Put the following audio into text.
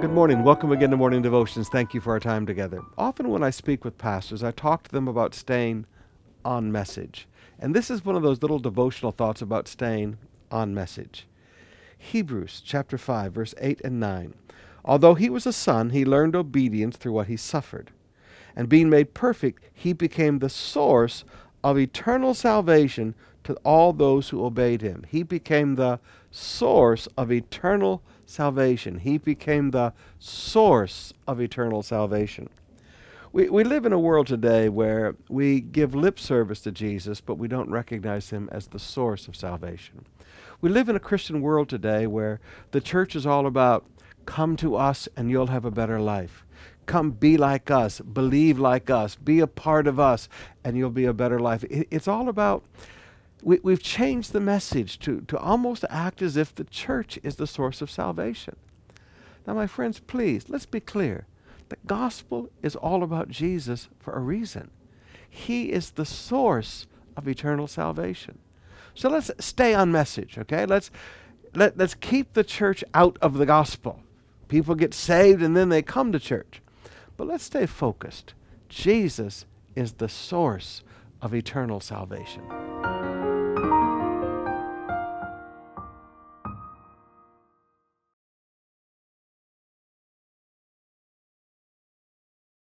Good morning. Welcome again to Morning Devotions. Thank you for our time together. Often, when I speak with pastors, I talk to them about staying on message. And this is one of those little devotional thoughts about staying on message. Hebrews chapter 5, verse 8 and 9. Although he was a son, he learned obedience through what he suffered. And being made perfect, he became the source of eternal salvation to all those who obeyed him. He became the source of eternal salvation. He became the source of eternal salvation. We, we live in a world today where we give lip service to Jesus, but we don't recognize him as the source of salvation. We live in a Christian world today where the church is all about come to us and you'll have a better life. Come be like us, believe like us, be a part of us, and you'll be a better life. It, it's all about we, we've changed the message to, to almost act as if the church is the source of salvation. Now, my friends, please, let's be clear. The gospel is all about Jesus for a reason. He is the source of eternal salvation. So let's stay on message, okay? Let's, let, let's keep the church out of the gospel. People get saved and then they come to church. But let's stay focused. Jesus is the source of eternal salvation.